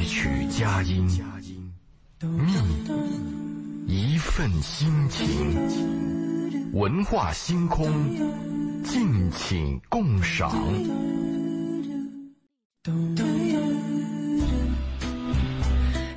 一曲佳音，觅一份心情，文化星空，敬请共赏。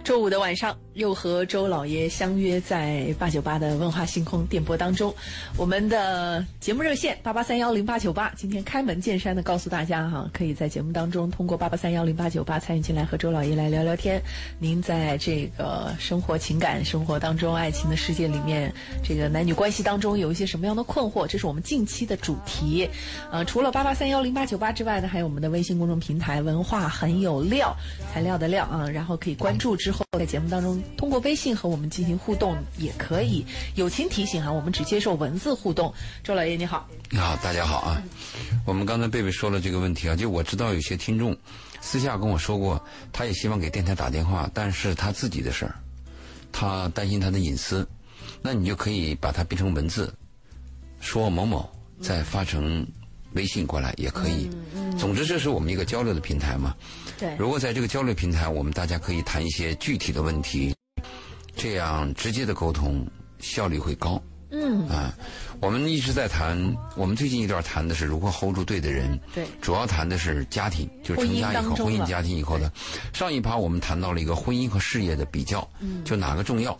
周五的晚上，又和周老爷相约在八九八的文化星空电波当中。我们的节目热线八八三幺零八九八，今天开门见山的告诉大家哈，可以在节目当中通过八八三幺零八九八参与进来和周老爷来聊聊天。您在这个生活、情感生活当中、爱情的世界里面，这个男女关系当中有一些什么样的困惑？这是我们近期的主题。呃，除了八八三幺零八九八之外呢，还有我们的微信公众平台“文化很有料”，材料的料啊，然后可以关注之后，在节目当中通过微信和我们进行互动也可以。友情提醒啊，我们只接受文字互动。周老爷你好，你好，大家好啊。我们刚才贝贝说了这个问题啊，就我知道有些听众私下跟我说过，他也希望给电台打电话，但是他自己的事儿，他担心他的隐私，那你就可以把它变成文字，说某某再发成微信过来也可以。总之，这是我们一个交流的平台嘛。对，如果在这个交流平台，我们大家可以谈一些具体的问题，这样直接的沟通效率会高。嗯啊，我们一直在谈，我们最近一段谈的是如何 hold 住对的人。对，主要谈的是家庭，就是成家以后，婚姻家庭以后的。上一趴我们谈到了一个婚姻和事业的比较，就哪个重要？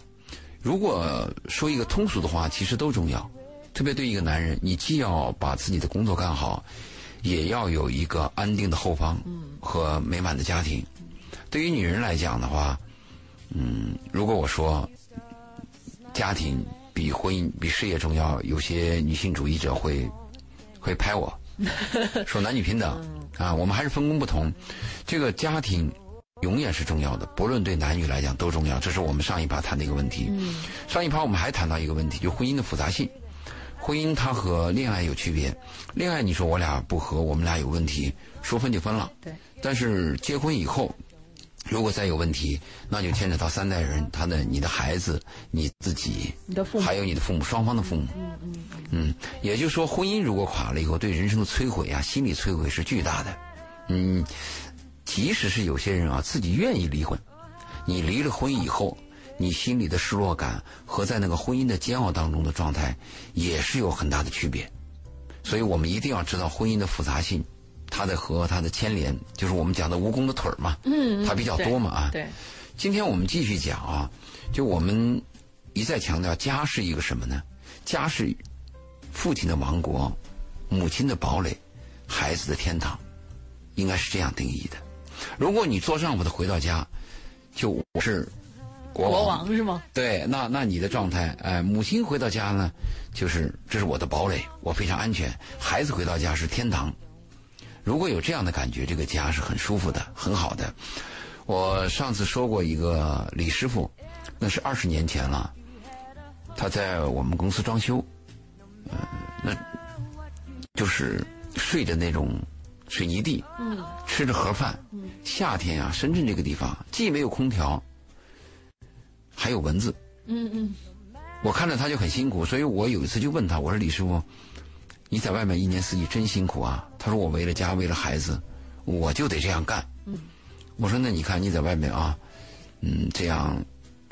如果说一个通俗的话，其实都重要。特别对一个男人，你既要把自己的工作干好，也要有一个安定的后方和美满的家庭。对于女人来讲的话，嗯，如果我说家庭。比婚姻、比事业重要，有些女性主义者会会拍我，说男女平等啊，我们还是分工不同。这个家庭永远是重要的，不论对男女来讲都重要。这是我们上一趴谈的一个问题。上一趴我们还谈到一个问题，就婚姻的复杂性。婚姻它和恋爱有区别，恋爱你说我俩不和，我们俩有问题，说分就分了。对。但是结婚以后。如果再有问题，那就牵扯到三代人，他的、你的孩子、你自己，你的父母，还有你的父母，双方的父母。嗯嗯嗯，也就是说，婚姻如果垮了以后，对人生的摧毁啊，心理摧毁是巨大的。嗯，即使是有些人啊，自己愿意离婚，你离了婚以后，你心里的失落感和在那个婚姻的煎熬当中的状态，也是有很大的区别。所以我们一定要知道婚姻的复杂性。它的和它的牵连，就是我们讲的蜈蚣的腿儿嘛，嗯，它比较多嘛啊。对，今天我们继续讲啊，就我们一再强调，家是一个什么呢？家是父亲的王国，母亲的堡垒，孩子的天堂，应该是这样定义的。如果你做丈夫的回到家，就我是国国王是吗？对，那那你的状态，哎，母亲回到家呢，就是这是我的堡垒，我非常安全；孩子回到家是天堂。如果有这样的感觉，这个家是很舒服的，很好的。我上次说过一个李师傅，那是二十年前了，他在我们公司装修，嗯，那就是睡着那种水泥地，嗯，吃着盒饭，嗯，夏天啊，深圳这个地方既没有空调，还有文字，嗯嗯，我看着他就很辛苦，所以我有一次就问他，我说李师傅。你在外面一年四季真辛苦啊！他说我为了家为了孩子，我就得这样干。嗯我说那你看你在外面啊，嗯，这样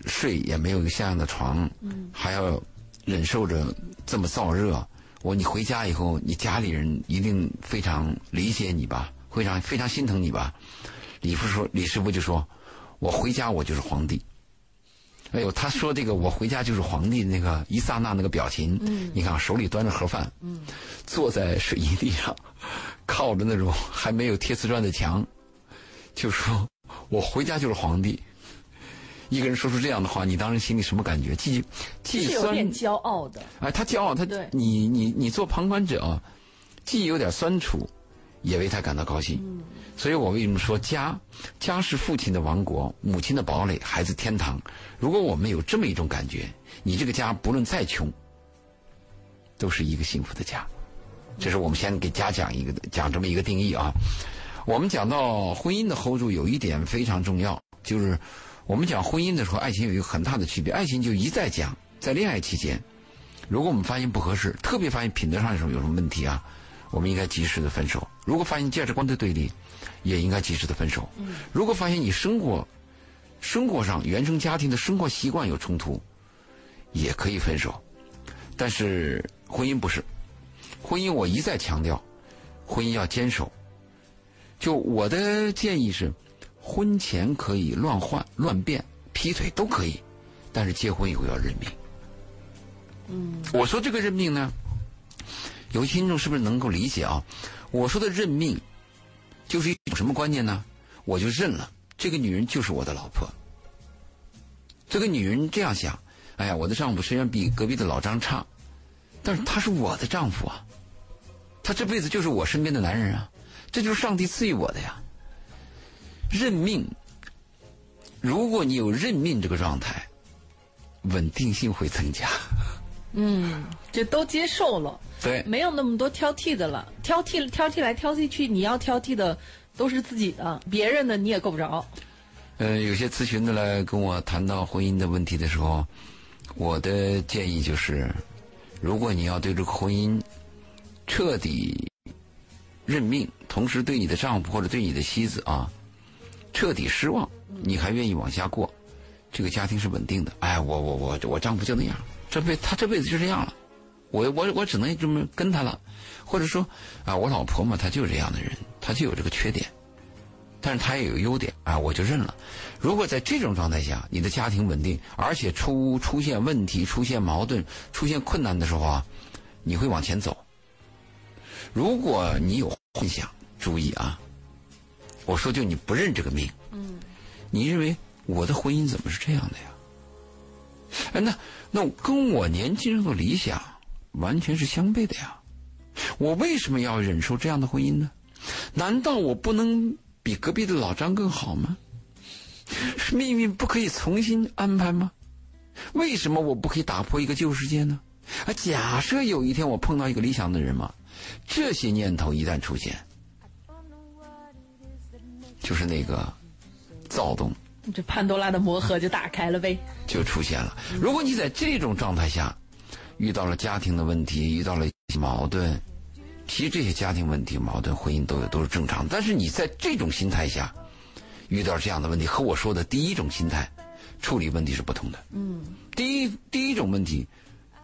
睡也没有一个像样的床，嗯还要忍受着这么燥热。我你回家以后，你家里人一定非常理解你吧，非常非常心疼你吧。李师傅说，李师傅就说，我回家我就是皇帝。哎呦，他说这个我回家就是皇帝那个一刹那那个表情，你看手里端着盒饭，坐在水泥地上，靠着那种还没有贴瓷砖的墙，就说我回家就是皇帝。一个人说出这样的话，你当时心里什么感觉？既既是有点骄傲的。哎，他骄傲，他你你你做旁观者啊，既有点酸楚，也为他感到高兴。所以我为什么说家？家是父亲的王国，母亲的堡垒，孩子天堂。如果我们有这么一种感觉，你这个家不论再穷，都是一个幸福的家。这是我们先给家讲一个讲这么一个定义啊。我们讲到婚姻的 hold 住，有一点非常重要，就是我们讲婚姻的时候，爱情有一个很大的区别。爱情就一再讲，在恋爱期间，如果我们发现不合适，特别发现品德上有什么有什么问题啊，我们应该及时的分手。如果发现价值观的对立，也应该及时的分手。如果发现你生活生活上原生家庭的生活习惯有冲突，也可以分手。但是婚姻不是，婚姻我一再强调，婚姻要坚守。就我的建议是，婚前可以乱换、乱变、劈腿都可以，但是结婚以后要认命。嗯，我说这个认命呢，有些听众是不是能够理解啊？我说的认命，就是一种什么观念呢？我就认了，这个女人就是我的老婆。这个女人这样想：哎呀，我的丈夫虽然比隔壁的老张差，但是他是我的丈夫啊，他这辈子就是我身边的男人啊。这就是上帝赐予我的呀。认命，如果你有认命这个状态，稳定性会增加。嗯，这都接受了，对，没有那么多挑剔的了。挑剔挑剔来挑剔去，你要挑剔的都是自己的，别人的你也够不着。呃，有些咨询的来跟我谈到婚姻的问题的时候，我的建议就是，如果你要对这个婚姻彻底。认命，同时对你的丈夫或者对你的妻子啊，彻底失望，你还愿意往下过，这个家庭是稳定的。哎，我我我我丈夫就那样，这辈他这辈子就这样了，我我我只能这么跟他了，或者说啊，我老婆嘛，她就是这样的人，她就有这个缺点，但是她也有优点啊，我就认了。如果在这种状态下，你的家庭稳定，而且出出现问题、出现矛盾、出现困难的时候啊，你会往前走。如果你有幻想，注意啊！我说就你不认这个命，嗯，你认为我的婚姻怎么是这样的呀？哎，那那跟我年轻时候的理想完全是相悖的呀！我为什么要忍受这样的婚姻呢？难道我不能比隔壁的老张更好吗？是命运不可以重新安排吗？为什么我不可以打破一个旧世界呢？啊，假设有一天我碰到一个理想的人嘛。这些念头一旦出现，就是那个躁动，这潘多拉的魔盒就打开了呗，就出现了。如果你在这种状态下遇到了家庭的问题，遇到了矛盾，其实这些家庭问题、矛盾、婚姻都有都是正常。但是你在这种心态下遇到这样的问题，和我说的第一种心态处理问题是不同的。嗯，第一第一种问题。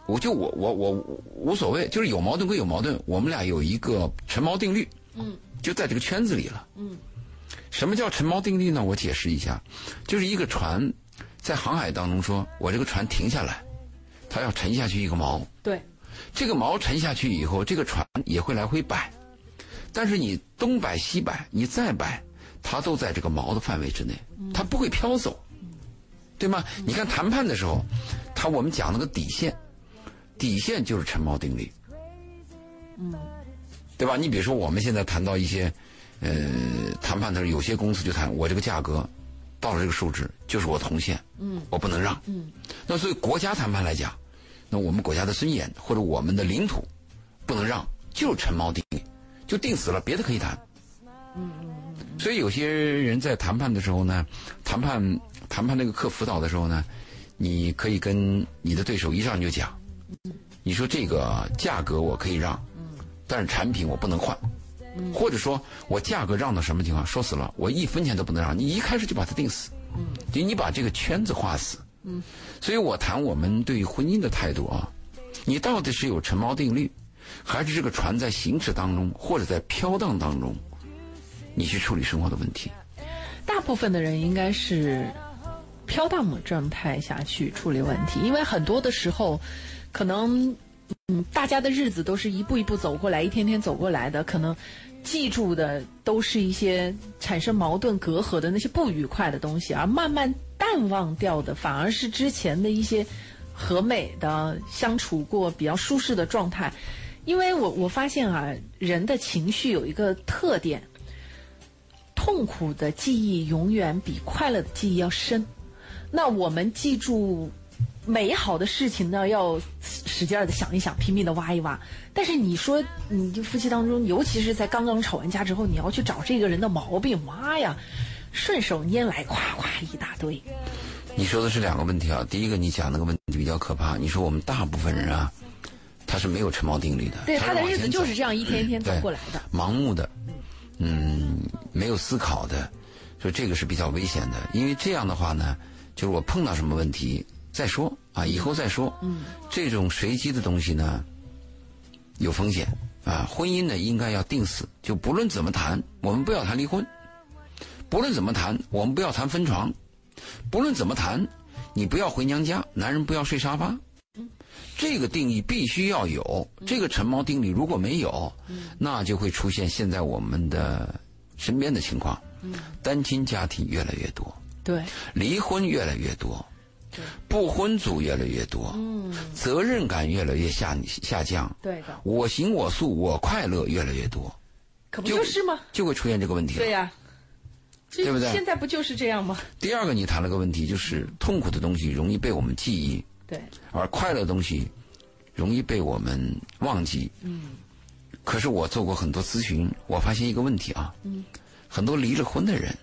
我就我我我无所谓，就是有矛盾归有矛盾，我们俩有一个沉锚定律，嗯，就在这个圈子里了，嗯，什么叫沉锚定律呢？我解释一下，就是一个船在航海当中，说我这个船停下来，它要沉下去一个锚，对，这个锚沉下去以后，这个船也会来回摆，但是你东摆西摆，你再摆，它都在这个锚的范围之内，它不会飘走，对吗？你看谈判的时候，它我们讲那个底线。底线就是沉锚定律，嗯，对吧？你比如说，我们现在谈到一些，呃，谈判的时候，有些公司就谈我这个价格到了这个数值就是我红线，嗯，我不能让，嗯，那所以国家谈判来讲，那我们国家的尊严或者我们的领土不能让，就是陈锚定律，就定死了，别的可以谈，嗯嗯嗯。所以有些人在谈判的时候呢，谈判谈判那个课辅导的时候呢，你可以跟你的对手一上就讲。你说这个价格我可以让，但是产品我不能换，或者说我价格让到什么情况？说死了，我一分钱都不能让。你一开始就把它定死，就你把这个圈子画死。所以我谈我们对婚姻的态度啊，你到底是有沉锚定律，还是这个船在行驶当中或者在飘荡当中，你去处理生活的问题？大部分的人应该是飘荡的状态下去处理问题，因为很多的时候。可能，嗯，大家的日子都是一步一步走过来，一天天走过来的。可能记住的都是一些产生矛盾隔阂的那些不愉快的东西，而慢慢淡忘掉的，反而是之前的一些和美的相处过比较舒适的状态。因为我我发现啊，人的情绪有一个特点，痛苦的记忆永远比快乐的记忆要深。那我们记住。美好的事情呢，要使劲的想一想，拼命的挖一挖。但是你说，你就夫妻当中，尤其是在刚刚吵完架之后，你要去找这个人的毛病，妈呀，顺手拈来，夸夸一大堆。你说的是两个问题啊。第一个，你讲那个问题比较可怕。你说我们大部分人啊，他是没有陈锚定律的，对他的日子就是这样一天一天走过来的，盲目的，嗯，没有思考的，所以这个是比较危险的，因为这样的话呢，就是我碰到什么问题再说啊，以后再说。嗯，这种随机的东西呢，有风险啊。婚姻呢，应该要定死，就不论怎么谈，我们不要谈离婚；不论怎么谈，我们不要谈分床；不论怎么谈，你不要回娘家，男人不要睡沙发。这个定义必须要有，这个陈毛定律如果没有，那就会出现现在我们的身边的情况。单亲家庭越来越多，对，离婚越来越多，对，不婚族越来越多，嗯，责任感越来越下下降，对的，我行我素我快乐越来越多，可不就是吗？就会出现这个问题，对呀，对不对？现在不就是这样吗？第二个，你谈了个问题，就是痛苦的东西容易被我们记忆，对，而快乐的东西容易被我们忘记，嗯。可是我做过很多咨询，我发现一个问题啊，嗯。很多离了婚的人，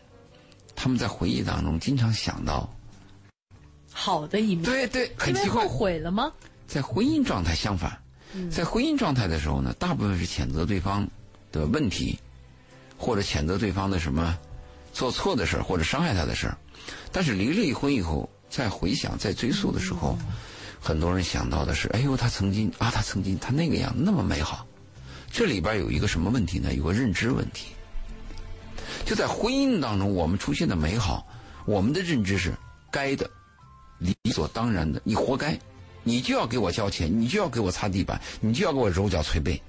他们在回忆当中经常想到好的一面。对对，很奇怪。后悔了吗？在婚姻状态相反，在婚姻状态的时候呢，大部分是谴责对方的问题，或者谴责对方的什么做错的事儿，或者伤害他的事儿。但是离了一婚以后，再回想、再追溯的时候，很多人想到的是：哎呦，他曾经啊，他曾经他那个样那么美好。这里边有一个什么问题呢？有个认知问题。就在婚姻当中，我们出现的美好，我们的认知是该的，理所当然的，你活该，你就要给我交钱，你就要给我擦地板，你就要给我揉脚捶背。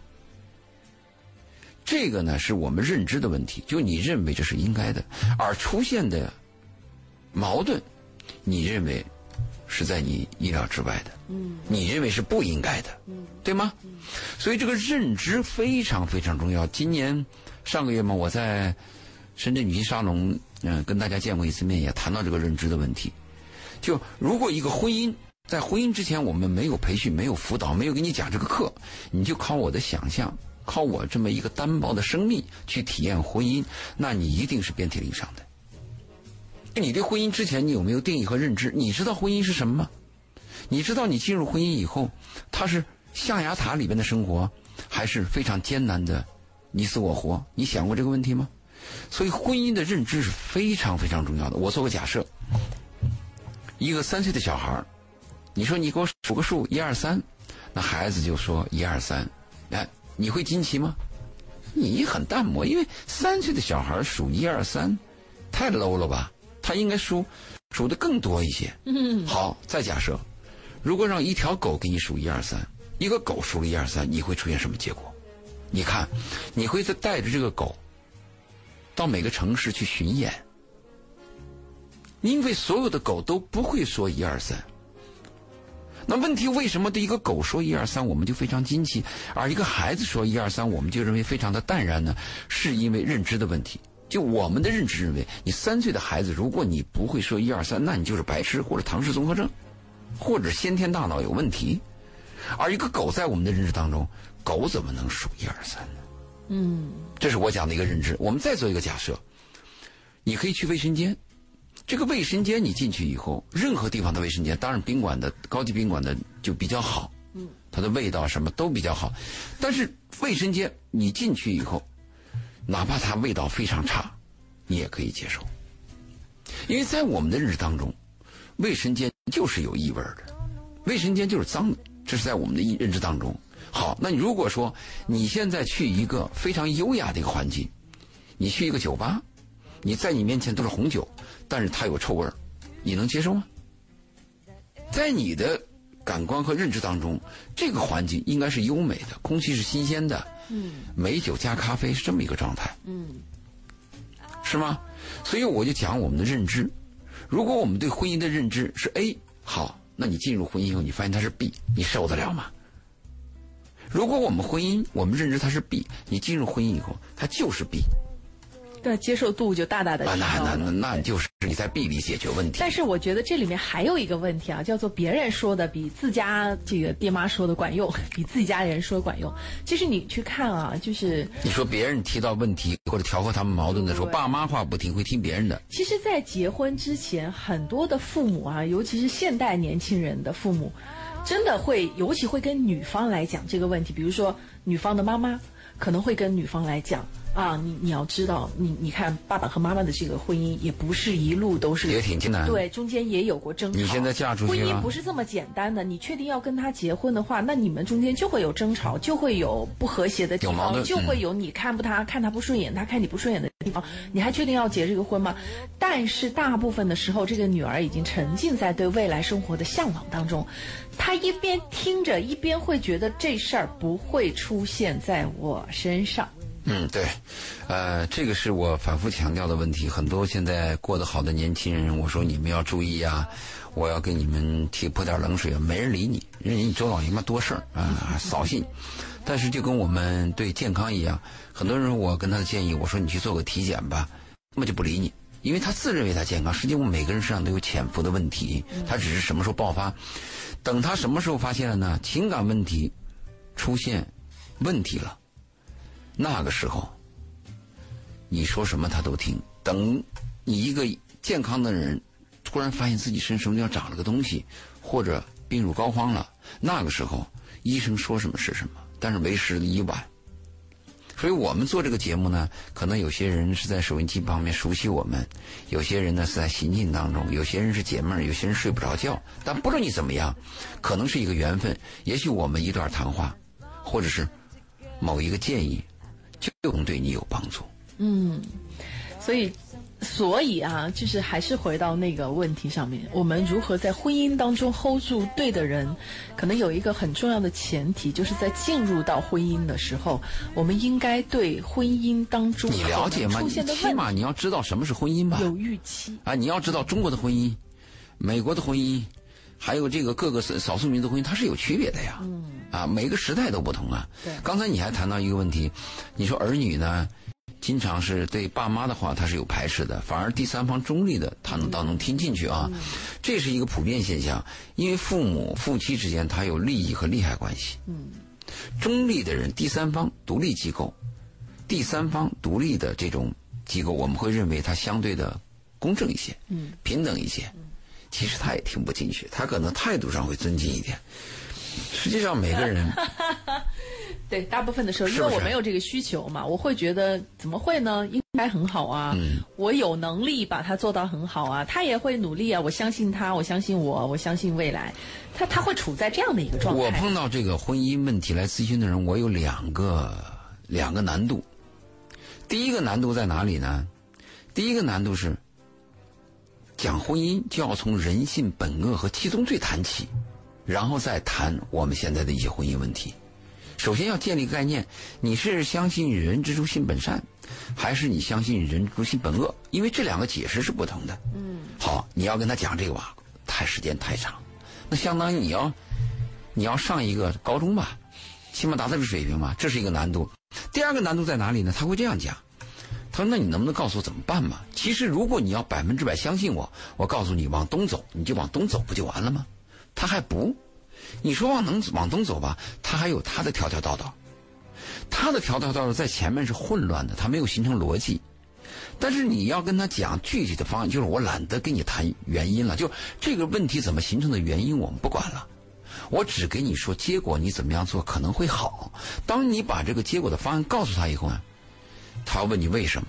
这个呢，是我们认知的问题，就你认为这是应该的，而出现的矛盾，你认为是在你意料之外的，嗯，你认为是不应该的，嗯，对吗？所以这个认知非常非常重要。今年上个月嘛，我在。深圳女性沙龙，嗯，跟大家见过一次面，也谈到这个认知的问题。就如果一个婚姻在婚姻之前，我们没有培训、没有辅导、没有给你讲这个课，你就靠我的想象，靠我这么一个单薄的生命去体验婚姻，那你一定是遍体鳞伤的。你对婚姻之前，你有没有定义和认知？你知道婚姻是什么吗？你知道你进入婚姻以后，它是象牙塔里边的生活，还是非常艰难的你死我活？你想过这个问题吗？所以，婚姻的认知是非常非常重要的。我做个假设：一个三岁的小孩你说你给我数个数，一二三，那孩子就说一二三。哎，你会惊奇吗？你很淡漠，因为三岁的小孩数一二三，太 low 了吧？他应该数数的更多一些。嗯。好，再假设，如果让一条狗给你数一二三，一个狗数了一二三，你会出现什么结果？你看，你会在带着这个狗。到每个城市去巡演，因为所有的狗都不会说一二三。那问题为什么对一个狗说一二三我们就非常惊奇，而一个孩子说一二三我们就认为非常的淡然呢？是因为认知的问题。就我们的认知认为，你三岁的孩子，如果你不会说一二三，那你就是白痴或者唐氏综合症，或者先天大脑有问题。而一个狗在我们的认知当中，狗怎么能数一二三呢？嗯，这是我讲的一个认知。我们再做一个假设，你可以去卫生间，这个卫生间你进去以后，任何地方的卫生间，当然宾馆的高级宾馆的就比较好，嗯，它的味道什么都比较好。但是卫生间你进去以后，哪怕它味道非常差，你也可以接受，因为在我们的认知当中，卫生间就是有异味的，卫生间就是脏的，这是在我们的认知当中。好，那你如果说你现在去一个非常优雅的一个环境，你去一个酒吧，你在你面前都是红酒，但是它有臭味儿，你能接受吗？在你的感官和认知当中，这个环境应该是优美的，空气是新鲜的，嗯，美酒加咖啡是这么一个状态，嗯，是吗？所以我就讲我们的认知，如果我们对婚姻的认知是 A，好，那你进入婚姻以后，你发现它是 B，你受得了吗？如果我们婚姻，我们认知它是 B，你进入婚姻以后，它就是 B，对，接受度就大大的提高那那那那就是你在 B 里解决问题。但是我觉得这里面还有一个问题啊，叫做别人说的比自家这个爹妈说的管用，比自己家人说管用。其实你去看啊，就是你说别人提到问题或者调和他们矛盾的时候，爸妈话不听，会听别人的。其实，在结婚之前，很多的父母啊，尤其是现代年轻人的父母。真的会，尤其会跟女方来讲这个问题。比如说，女方的妈妈可能会跟女方来讲啊，你你要知道，你你看爸爸和妈妈的这个婚姻也不是一路都是也挺艰难，对，中间也有过争吵。你现在嫁出去婚姻不是这么简单的，你确定要跟他结婚的话，那你们中间就会有争吵，就会有不和谐的地方，就会有你看不他看他不顺眼，他看你不顺眼的地方。你还确定要结这个婚吗？但是大部分的时候，这个女儿已经沉浸在对未来生活的向往当中，她一边听着，一边会觉得这事儿不会出现在我身上。嗯，对，呃，这个是我反复强调的问题。很多现在过得好的年轻人，我说你们要注意啊，我要给你们提泼点冷水啊，没人理你，人你周老爷们多事儿啊，扫兴。但是就跟我们对健康一样，很多人我跟他的建议，我说你去做个体检吧，那么就不理你，因为他自认为他健康，实际我们每个人身上都有潜伏的问题，他只是什么时候爆发，等他什么时候发现了呢？情感问题出现问题了。那个时候，你说什么他都听。等你一个健康的人突然发现自己身上要长了个东西，或者病入膏肓了，那个时候医生说什么是什么，但是为时已晚。所以我们做这个节目呢，可能有些人是在收音机旁边熟悉我们，有些人呢是在行进当中，有些人是解闷，有些人睡不着觉。但不论你怎么样，可能是一个缘分，也许我们一段谈话，或者是某一个建议。就能对你有帮助。嗯，所以，所以啊，就是还是回到那个问题上面，我们如何在婚姻当中 hold 住对的人？可能有一个很重要的前提，就是在进入到婚姻的时候，我们应该对婚姻当中你了解吗？起码你要知道什么是婚姻吧？有预期啊！你要知道中国的婚姻，美国的婚姻。还有这个各个少数民族婚姻，它是有区别的呀。嗯。啊，每个时代都不同啊。对。刚才你还谈到一个问题，你说儿女呢，经常是对爸妈的话他是有排斥的，反而第三方中立的，他能倒能听进去啊。嗯。这是一个普遍现象，因为父母夫妻之间他有利益和利害关系。嗯。中立的人，第三方独立机构，第三方独立的这种机构，我们会认为它相对的公正一些，嗯，平等一些。其实他也听不进去，他可能态度上会尊敬一点。实际上每个人，对大部分的时候，因为我没有这个需求嘛，我会觉得怎么会呢？应该很好啊，我有能力把它做到很好啊，他也会努力啊，我相信他，我相信我，我相信未来，他他会处在这样的一个状态。我碰到这个婚姻问题来咨询的人，我有两个两个难度。第一个难度在哪里呢？第一个难度是。讲婚姻就要从人性本恶和七宗罪谈起，然后再谈我们现在的一些婚姻问题。首先要建立概念：你是相信人之初性本善，还是你相信人之初性本恶？因为这两个解释是不同的。嗯。好，你要跟他讲这个吧，太时间太长，那相当于你要你要上一个高中吧，起码达到这个水平吧，这是一个难度。第二个难度在哪里呢？他会这样讲。他说：“那你能不能告诉我怎么办嘛？其实如果你要百分之百相信我，我告诉你往东走，你就往东走不就完了吗？他还不，你说往能往东走吧，他还有他的条条道道，他的条条道道在前面是混乱的，他没有形成逻辑。但是你要跟他讲具体的方案，就是我懒得跟你谈原因了，就这个问题怎么形成的原因我们不管了，我只给你说结果，你怎么样做可能会好。当你把这个结果的方案告诉他以后呢？”他问你为什么，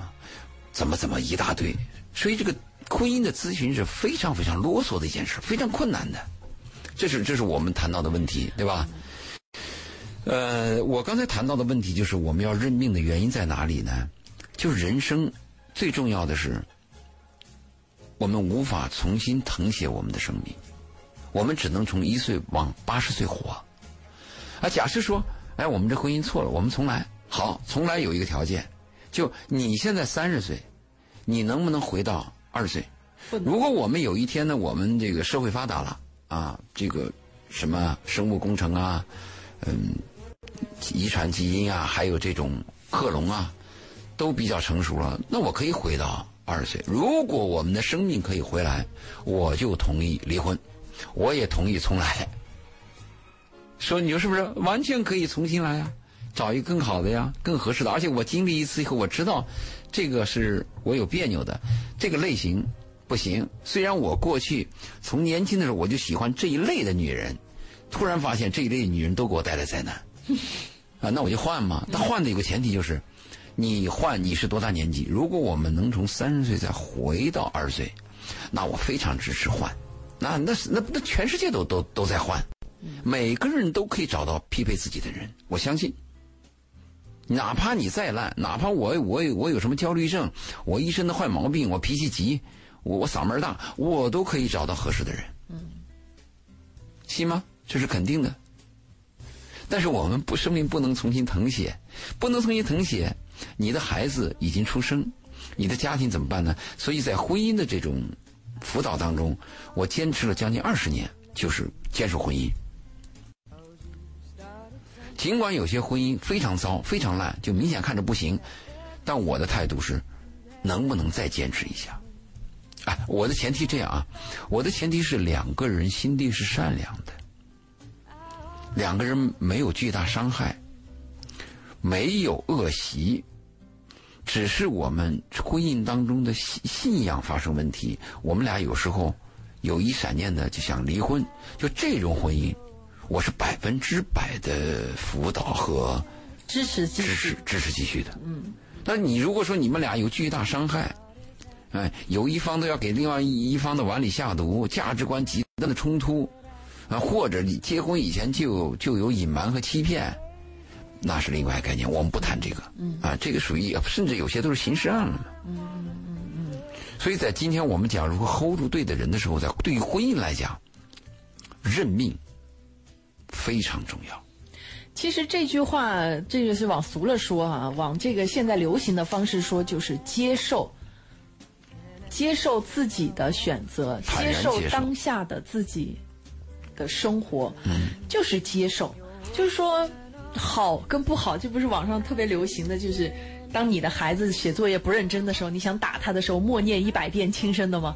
怎么怎么一大堆，所以这个婚姻的咨询是非常非常啰嗦的一件事，非常困难的。这是这是我们谈到的问题，对吧？呃，我刚才谈到的问题就是我们要认命的原因在哪里呢？就是人生最重要的是，我们无法重新誊写我们的生命，我们只能从一岁往八十岁活。啊，假设说，哎，我们这婚姻错了，我们重来。好，重来有一个条件。就你现在三十岁，你能不能回到二十岁？如果我们有一天呢，我们这个社会发达了啊，这个什么生物工程啊，嗯，遗传基因啊，还有这种克隆啊，都比较成熟了，那我可以回到二十岁。如果我们的生命可以回来，我就同意离婚，我也同意重来。说你说是不是完全可以重新来啊？找一个更好的呀，更合适的。而且我经历一次以后，我知道这个是我有别扭的，这个类型不行。虽然我过去从年轻的时候我就喜欢这一类的女人，突然发现这一类女人都给我带来灾难，啊，那我就换嘛。但换的有个前提就是，你换你是多大年纪？如果我们能从三十岁再回到二十岁，那我非常支持换。那那那那全世界都都都在换，每个人都可以找到匹配自己的人。我相信，哪怕你再烂，哪怕我我我有什么焦虑症，我一身的坏毛病，我脾气急，我我嗓门大，我都可以找到合适的人。嗯，信吗？这是肯定的。但是我们不生命不能重新誊写，不能重新誊写。你的孩子已经出生，你的家庭怎么办呢？所以在婚姻的这种辅导当中，我坚持了将近二十年，就是坚守婚姻。尽管有些婚姻非常糟、非常烂，就明显看着不行，但我的态度是，能不能再坚持一下？啊，我的前提这样啊，我的前提是两个人心地是善良的。两个人没有巨大伤害，没有恶习，只是我们婚姻当中的信信仰发生问题。我们俩有时候有一闪念的就想离婚，就这种婚姻，我是百分之百的辅导和支持支持支持继续的。嗯，那你如果说你们俩有巨大伤害，哎，有一方都要给另外一方的碗里下毒，价值观极端的冲突。啊，或者你结婚以前就就有隐瞒和欺骗，那是另外概念。我们不谈这个。嗯。啊，这个属于甚至有些都是刑事案了。嗯嗯嗯嗯。所以在今天我们讲如何 hold 住对的人的时候，在对于婚姻来讲，认命非常重要。其实这句话，这个是往俗了说啊，往这个现在流行的方式说，就是接受，接受自己的选择，接受当下的自己。的生活，嗯，就是接受，就是说，好跟不好，这不是网上特别流行的就是，当你的孩子写作业不认真的时候，你想打他的时候，默念一百遍轻声的吗？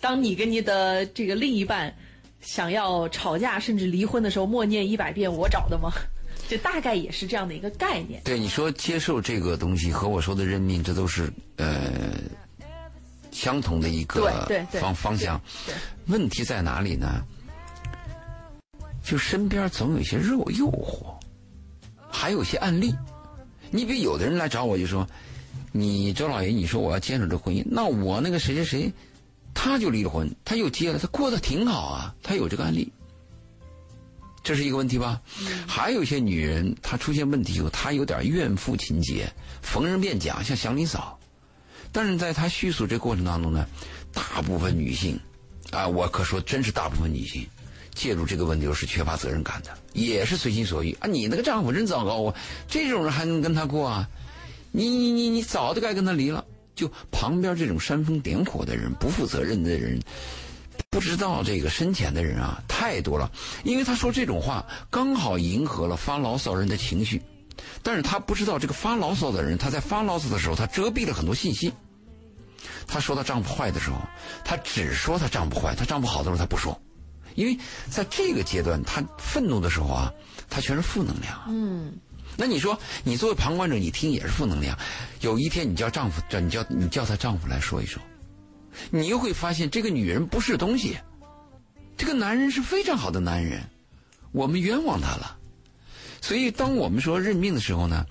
当你跟你的这个另一半想要吵架甚至离婚的时候，默念一百遍我找的吗？就大概也是这样的一个概念。对，你说接受这个东西和我说的认命，这都是呃相同的一个方方向。问题在哪里呢？就身边总有一些肉诱惑，还有一些案例。你比如有的人来找我就说：“你周老爷，你说我要坚守这婚姻，那我那个谁谁谁，他就离了婚，他又结了，他过得挺好啊，他有这个案例。”这是一个问题吧？还有一些女人，她出现问题以后，她有点怨妇情节，逢人便讲，像祥林嫂。但是在她叙述这过程当中呢，大部分女性，啊，我可说真是大部分女性。介入这个问题是缺乏责任感的，也是随心所欲啊！你那个丈夫真糟糕啊！这种人还能跟他过啊？你你你你早就该跟他离了。就旁边这种煽风点火的人、不负责任的人、不知道这个深浅的人啊，太多了。因为他说这种话，刚好迎合了发牢骚人的情绪，但是他不知道这个发牢骚的人，他在发牢骚的时候，他遮蔽了很多信息。他说他丈夫坏的时候，他只说他丈夫坏，他丈夫好的时候他不说。因为在这个阶段，他愤怒的时候啊，他全是负能量。嗯，那你说，你作为旁观者，你听也是负能量。有一天，你叫丈夫，叫你叫你叫她丈夫来说一说，你又会发现这个女人不是东西，这个男人是非常好的男人，我们冤枉他了。所以，当我们说认命的时候呢，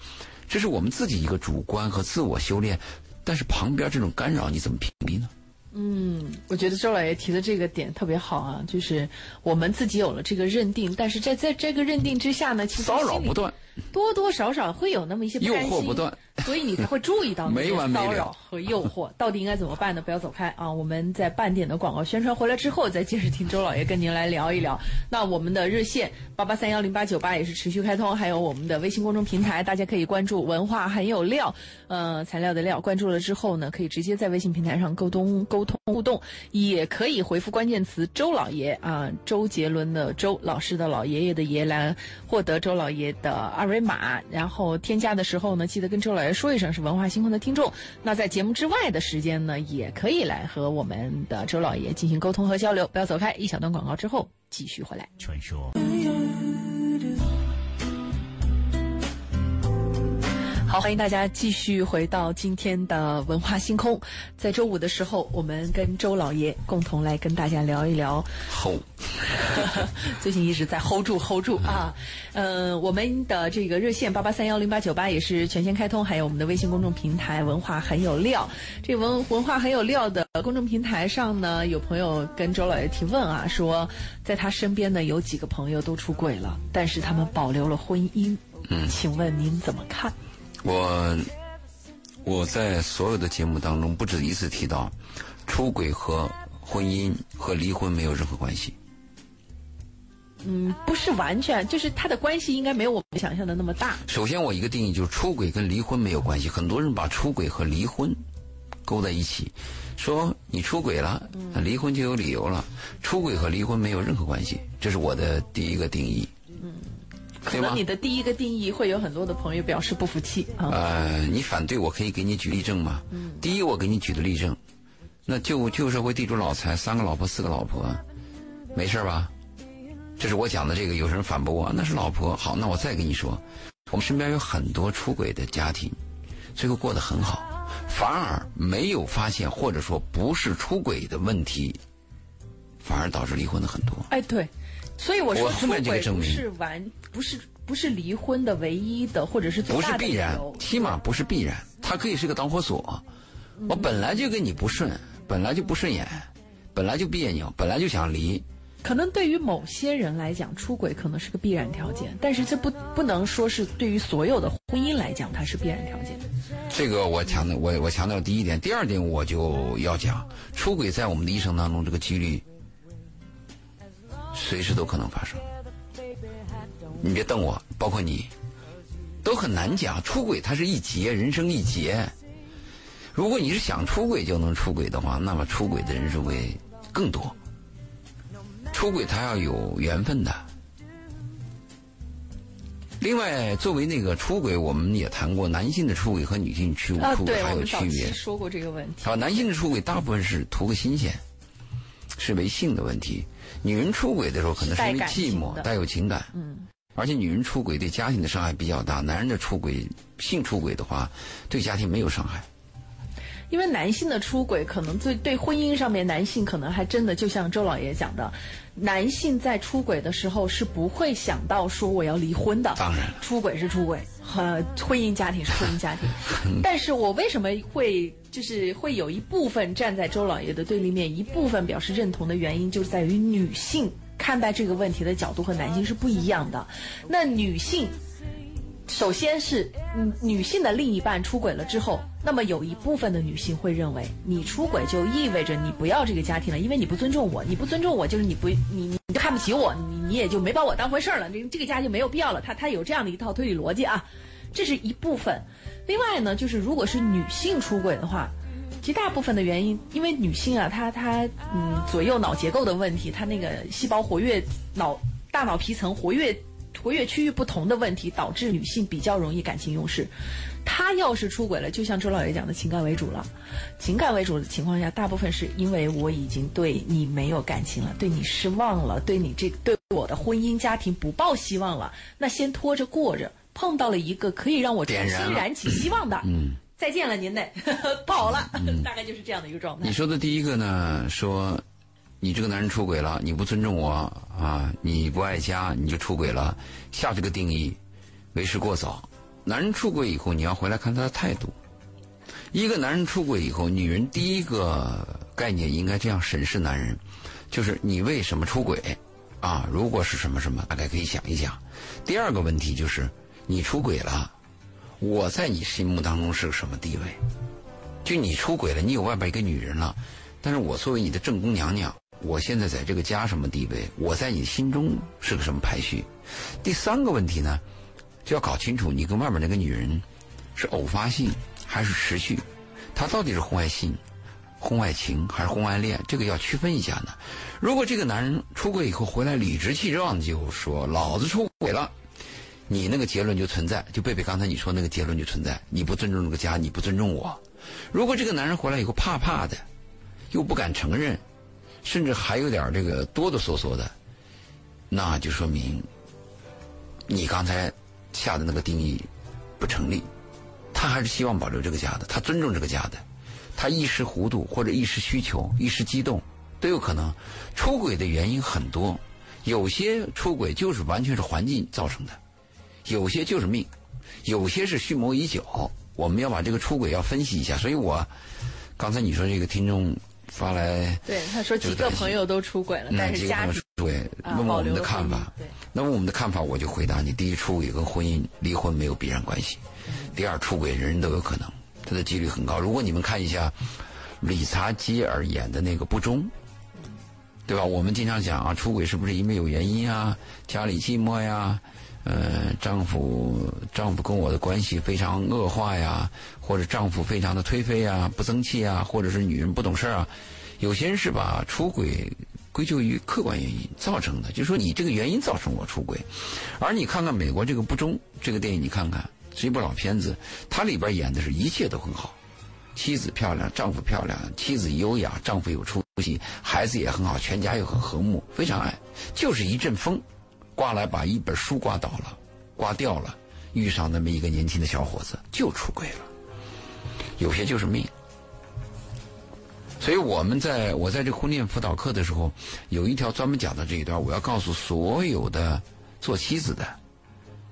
这是我们自己一个主观和自我修炼，但是旁边这种干扰，你怎么屏蔽呢？嗯，我觉得周老爷提的这个点特别好啊，就是我们自己有了这个认定，但是在在这个认定之下呢，其实骚扰不断，多多少少会有那么一些诱惑不断，所以你才会注意到那些骚扰和诱惑，到底应该怎么办呢？不要走开啊！我们在半点的广告宣传回来之后，再接着听周老爷跟您来聊一聊。那我们的热线八八三幺零八九八也是持续开通，还有我们的微信公众平台，大家可以关注“文化很有料”，呃，材料的料，关注了之后呢，可以直接在微信平台上沟通沟。沟通互动也可以回复关键词“周老爷”啊，周杰伦的周老师的老爷爷的爷来获得周老爷的二维码。然后添加的时候呢，记得跟周老爷说一声是文化星空的听众。那在节目之外的时间呢，也可以来和我们的周老爷进行沟通和交流。不要走开，一小段广告之后继续回来。传说。好，欢迎大家继续回到今天的文化星空。在周五的时候，我们跟周老爷共同来跟大家聊一聊。hold，最近一直在 hold 住 hold 住啊。呃，我们的这个热线八八三幺零八九八也是全线开通，还有我们的微信公众平台“文化很有料”。这文文化很有料的公众平台上呢，有朋友跟周老爷提问啊，说在他身边呢有几个朋友都出轨了，但是他们保留了婚姻。嗯，请问您怎么看？我我在所有的节目当中不止一次提到，出轨和婚姻和离婚没有任何关系。嗯，不是完全，就是他的关系应该没有我们想象的那么大。首先，我一个定义就是出轨跟离婚没有关系。很多人把出轨和离婚勾在一起，说你出轨了，离婚就有理由了。出轨和离婚没有任何关系，这是我的第一个定义。嗯。可能你的第一个定义会有很多的朋友表示不服气啊。呃，你反对我可以给你举例证吗？嗯。第一，我给你举的例证，那旧旧社会地主老财，三个老婆四个老婆，没事吧？这是我讲的这个，有人反驳我，那是老婆。好，那我再跟你说，我们身边有很多出轨的家庭，最后过得很好，反而没有发现或者说不是出轨的问题，反而导致离婚的很多。哎，对。所以我说，出轨不是完，不是不是离婚的唯一的，或者是不是必然，起码不是必然，它可以是个导火索。我本来就跟你不顺，本来就不顺眼，本来就别扭，本来就想离。可能对于某些人来讲，出轨可能是个必然条件，但是这不不能说是对于所有的婚姻来讲，它是必然条件。这个我强调，我我强调第一点，第二点我就要讲，出轨在我们的一生当中这个几率。随时都可能发生，你别瞪我，包括你，都很难讲。出轨它是一劫，人生一劫。如果你是想出轨就能出轨的话，那么出轨的人是会更多。出轨他要有缘分的。另外，作为那个出轨，我们也谈过男性的出轨和女性出出轨还有区别。说过这个问题。好，男性的出轨大部分是图个新鲜，是为性的问题。女人出轨的时候，可能是因为寂寞，带有情感。嗯，而且女人出轨对家庭的伤害比较大。男人的出轨，性出轨的话，对家庭没有伤害。因为男性的出轨，可能对对婚姻上面，男性可能还真的就像周老爷讲的，男性在出轨的时候是不会想到说我要离婚的。当然，出轨是出轨，和婚姻家庭是婚姻家庭。但是我为什么会就是会有一部分站在周老爷的对立面，一部分表示认同的原因，就是在于女性看待这个问题的角度和男性是不一样的。那女性。首先是，嗯，女性的另一半出轨了之后，那么有一部分的女性会认为，你出轨就意味着你不要这个家庭了，因为你不尊重我，你不尊重我就是你不你你就看不起我，你你也就没把我当回事儿了，这这个家就没有必要了。他他有这样的一套推理逻辑啊，这是一部分。另外呢，就是如果是女性出轨的话，极大部分的原因，因为女性啊，她她嗯左右脑结构的问题，她那个细胞活跃，脑大脑皮层活跃。活跃区域不同的问题，导致女性比较容易感情用事。她要是出轨了，就像周老爷讲的，情感为主了。情感为主的情况下，大部分是因为我已经对你没有感情了，对你失望了，对你这对我的婚姻家庭不抱希望了。那先拖着过着，碰到了一个可以让我重新燃起希望的，嗯，再见了您嘞，跑了，大概就是这样的一个状态。你说的第一个呢，说。你这个男人出轨了，你不尊重我啊！你不爱家，你就出轨了。下这个定义为时过早。男人出轨以后，你要回来看他的态度。一个男人出轨以后，女人第一个概念应该这样审视男人：就是你为什么出轨啊？如果是什么什么，大概可以想一想。第二个问题就是你出轨了，我在你心目当中是个什么地位？就你出轨了，你有外边一个女人了，但是我作为你的正宫娘娘。我现在在这个家什么地位？我在你心中是个什么排序？第三个问题呢，就要搞清楚你跟外面那个女人是偶发性还是持续？她到底是婚外性、婚外情还是婚外恋？这个要区分一下呢。如果这个男人出轨以后回来理直气壮就说“老子出轨了”，你那个结论就存在。就贝贝刚才你说那个结论就存在。你不尊重这个家，你不尊重我。如果这个男人回来以后怕怕的，又不敢承认。甚至还有点这个哆哆嗦嗦的，那就说明你刚才下的那个定义不成立。他还是希望保留这个家的，他尊重这个家的，他一时糊涂或者一时需求、一时激动都有可能。出轨的原因很多，有些出轨就是完全是环境造成的，有些就是命，有些是蓄谋已久。我们要把这个出轨要分析一下。所以我刚才你说这个听众发来，对他说几个朋友都出轨了，但是家出轨问我们的看法，那么我们的看法，我就回答你：第一，出轨跟婚姻离婚没有必然关系。第二，出轨人人都有可能，他的几率很高。如果你们看一下理查基尔演的那个《不忠》，对吧？我们经常讲啊，出轨是不是因为有原因啊？家里寂寞呀，呃，丈夫丈夫跟我的关系非常恶化呀，或者丈夫非常的颓废啊，不争气啊，或者是女人不懂事啊。有些人是把出轨归咎于客观原因造成的，就说你这个原因造成我出轨。而你看看美国这个《不忠》这个电影，你看看。是一部老片子，它里边演的是一切都很好，妻子漂亮，丈夫漂亮，妻子优雅，丈夫有出息，孩子也很好，全家又很和睦，非常爱。就是一阵风，刮来把一本书刮倒了，刮掉了，遇上那么一个年轻的小伙子，就出轨了。有些就是命。所以我们在我在这婚恋辅导课的时候，有一条专门讲的这一段，我要告诉所有的做妻子的。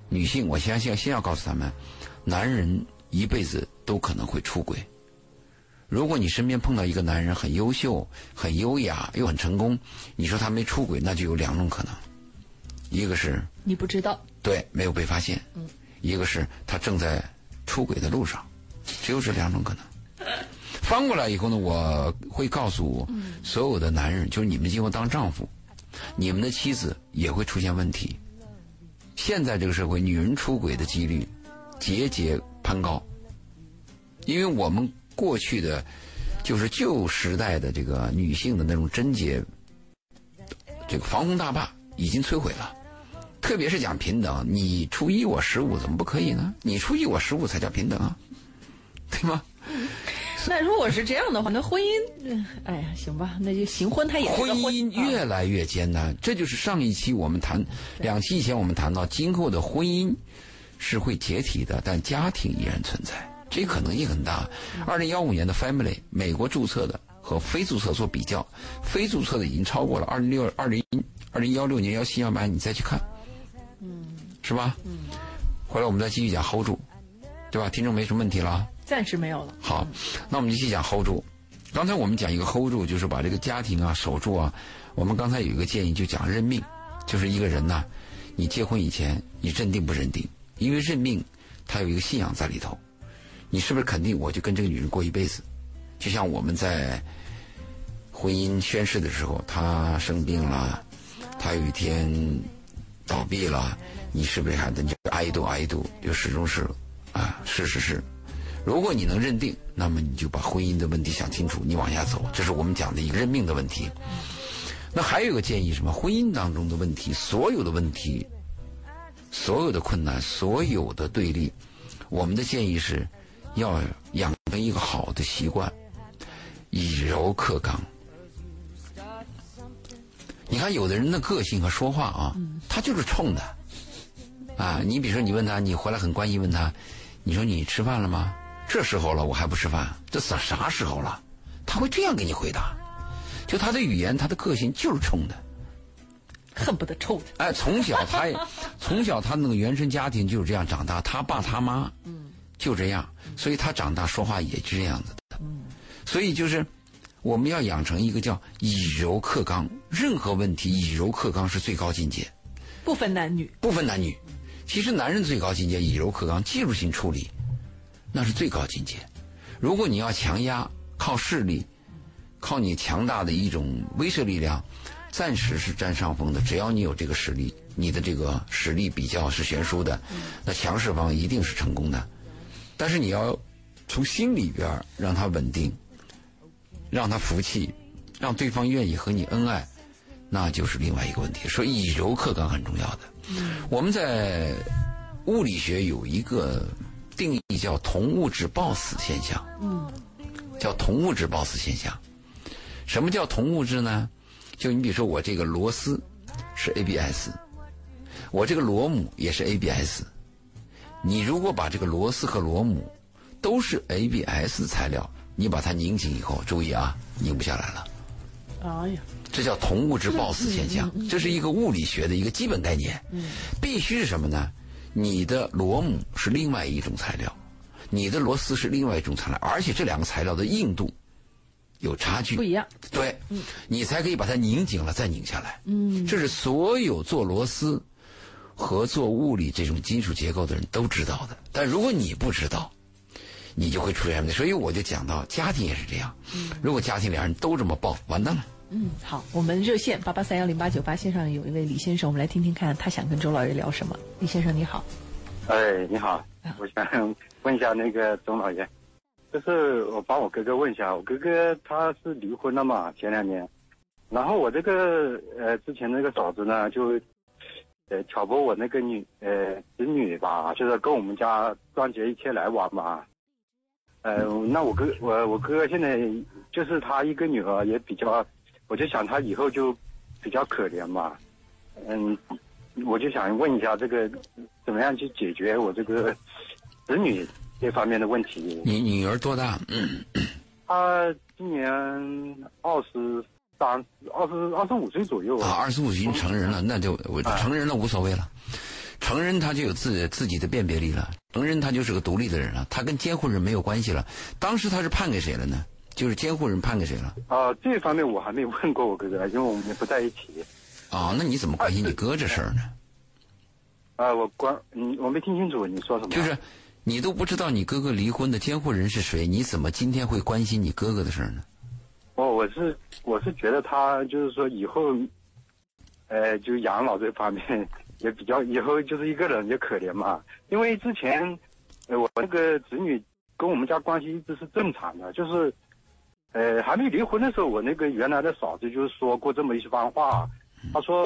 女性，我先先先要告诉他们，男人一辈子都可能会出轨。如果你身边碰到一个男人很优秀、很优雅又很成功，你说他没出轨，那就有两种可能：一个是你不知道，对，没有被发现；嗯，一个是他正在出轨的路上，只有这两种可能。翻过来以后呢，我会告诉所有的男人，就是你们今后当丈夫，你们的妻子也会出现问题。现在这个社会，女人出轨的几率节节攀高，因为我们过去的，就是旧时代的这个女性的那种贞洁，这个防洪大坝已经摧毁了。特别是讲平等，你初一我十五，怎么不可以呢？你初一我十五才叫平等啊，对吗？那如果是这样的话，那婚姻，哎呀，行吧，那就行婚，他也婚姻越来越艰难。这就是上一期我们谈，两期以前我们谈到，今后的婚姻是会解体的，但家庭依然存在，这可能性很大。二零幺五年的 Family 美国注册的和非注册做比较，非注册的已经超过了二零六二零二零幺六年幺七幺八，你再去看，嗯，是吧？嗯，回来我们再继续讲 Hold 住，对吧？听众没什么问题了。暂时没有了。好，那我们继续讲 hold 住。刚才我们讲一个 hold 住，就是把这个家庭啊守住啊。我们刚才有一个建议，就讲认命，就是一个人呢，你结婚以前你认定不认定？因为认命，他有一个信仰在里头。你是不是肯定我就跟这个女人过一辈子？就像我们在婚姻宣誓的时候，她生病了，她有一天倒闭了，你是不是还得就挨度挨度，就始终是啊，是是是。如果你能认定，那么你就把婚姻的问题想清楚，你往下走，这是我们讲的一个认命的问题。那还有一个建议，什么？婚姻当中的问题，所有的问题，所有的困难，所有的对立，我们的建议是，要养成一个好的习惯，以柔克刚。你看，有的人的个性和说话啊，他就是冲的。啊，你比如说，你问他，你回来很关心问他，你说你吃饭了吗？这时候了，我还不吃饭？这啥啥时候了？他会这样给你回答，就他的语言，他的个性就是冲的，恨不得抽他。哎，从小他也 从小他那个原生家庭就是这样长大，他爸他妈嗯就这样，所以他长大说话也是这样子的。嗯，所以就是我们要养成一个叫以柔克刚，任何问题以柔克刚是最高境界，不分男女，不分男女。其实男人最高境界以柔克刚，技术性处理。那是最高境界。如果你要强压，靠势力，靠你强大的一种威慑力量，暂时是占上风的。只要你有这个实力，你的这个实力比较是悬殊的，那强势方一定是成功的。但是你要从心里边让他稳定，让他服气，让对方愿意和你恩爱，那就是另外一个问题。所以以柔克刚很重要的。我们在物理学有一个。定义叫同物质抱死现象，嗯，叫同物质抱死现象。什么叫同物质呢？就你比如说我这个螺丝是 ABS，我这个螺母也是 ABS。你如果把这个螺丝和螺母都是 ABS 材料，你把它拧紧以后，注意啊，拧不下来了。哎呀，这叫同物质抱死现象，这是一个物理学的一个基本概念。嗯，必须是什么呢？你的螺母是另外一种材料，你的螺丝是另外一种材料，而且这两个材料的硬度有差距，不一样。对，你才可以把它拧紧了再拧下来。嗯，这是所有做螺丝和做物理这种金属结构的人都知道的。但如果你不知道，你就会出现问题，所以我就讲到家庭也是这样。嗯，如果家庭两人都这么抱，完蛋了。嗯，好，我们热线八八三幺零八九八线上有一位李先生，我们来听听看他想跟周老爷聊什么。李先生你好。哎，你好，我想问一下那个周老爷，就是我帮我哥哥问一下，我哥哥他是离婚了嘛，前两年，然后我这个呃之前那个嫂子呢就呃挑拨我那个女呃侄女吧，就是跟我们家断绝一切来往嘛。呃，那我哥我我哥哥现在就是他一个女儿也比较，我就想他以后就比较可怜嘛，嗯，我就想问一下这个怎么样去解决我这个子女这方面的问题。你女儿多大？她今年二十三，二十二十五岁左右啊。二十五已经成人了，那就我成人了无所谓了。成人他就有自自己的辨别力了，成人他就是个独立的人了，他跟监护人没有关系了。当时他是判给谁了呢？就是监护人判给谁了？啊，这方面我还没问过我哥哥，因为我们也不在一起。啊，那你怎么关心你哥这事儿呢？啊，我关，你，我没听清楚你说什么。就是，你都不知道你哥哥离婚的监护人是谁，你怎么今天会关心你哥哥的事儿呢？哦，我是我是觉得他就是说以后，呃，就养老这方面。也比较以后就是一个人也可怜嘛，因为之前，呃，我那个子女跟我们家关系一直是正常的，就是，呃，还没离婚的时候，我那个原来的嫂子就是说过这么一番话，她说，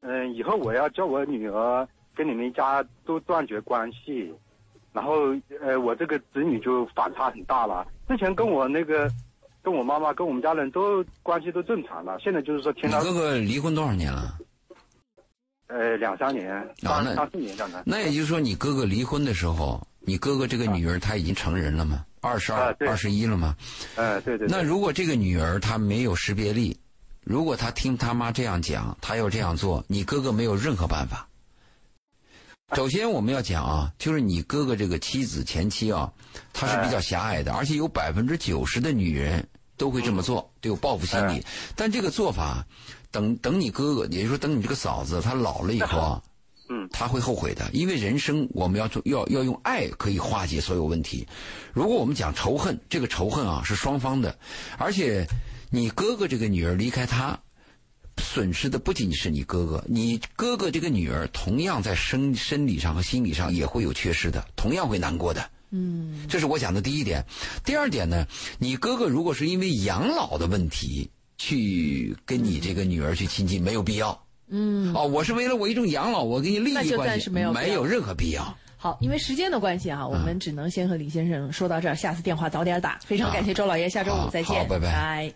嗯，以后我要叫我女儿跟你们家都断绝关系，然后，呃，我这个子女就反差很大了。之前跟我那个，跟我妈妈跟我们家人都关系都正常了，现在就是说听到哥哥离婚多少年了？呃，两三年，三三四年，那也就是说，你哥哥离婚的时候，你哥哥这个女儿她已经成人了吗？二十二、二十一了吗？呃，对对。那如果这个女儿她没有识别力，如果她听他妈这样讲，她要这样做，你哥哥没有任何办法。首先我们要讲啊，就是你哥哥这个妻子前妻啊，她是比较狭隘的，而且有百分之九十的女人都会这么做，都有报复心理。但这个做法。等等，你哥哥，也就是说，等你这个嫂子她老了以后啊，嗯，她会后悔的。因为人生我们要做，要要用爱可以化解所有问题。如果我们讲仇恨，这个仇恨啊是双方的，而且你哥哥这个女儿离开他，损失的不仅仅是你哥哥，你哥哥这个女儿同样在生生理上和心理上也会有缺失的，同样会难过的。嗯，这是我讲的第一点。第二点呢，你哥哥如果是因为养老的问题。去跟你这个女儿去亲近没有必要。嗯，哦，我是为了我一种养老，我给你利益关系，没有任何必要。好，因为时间的关系啊，我们只能先和李先生说到这儿，下次电话早点打。非常感谢周老爷，下周五再见，拜拜。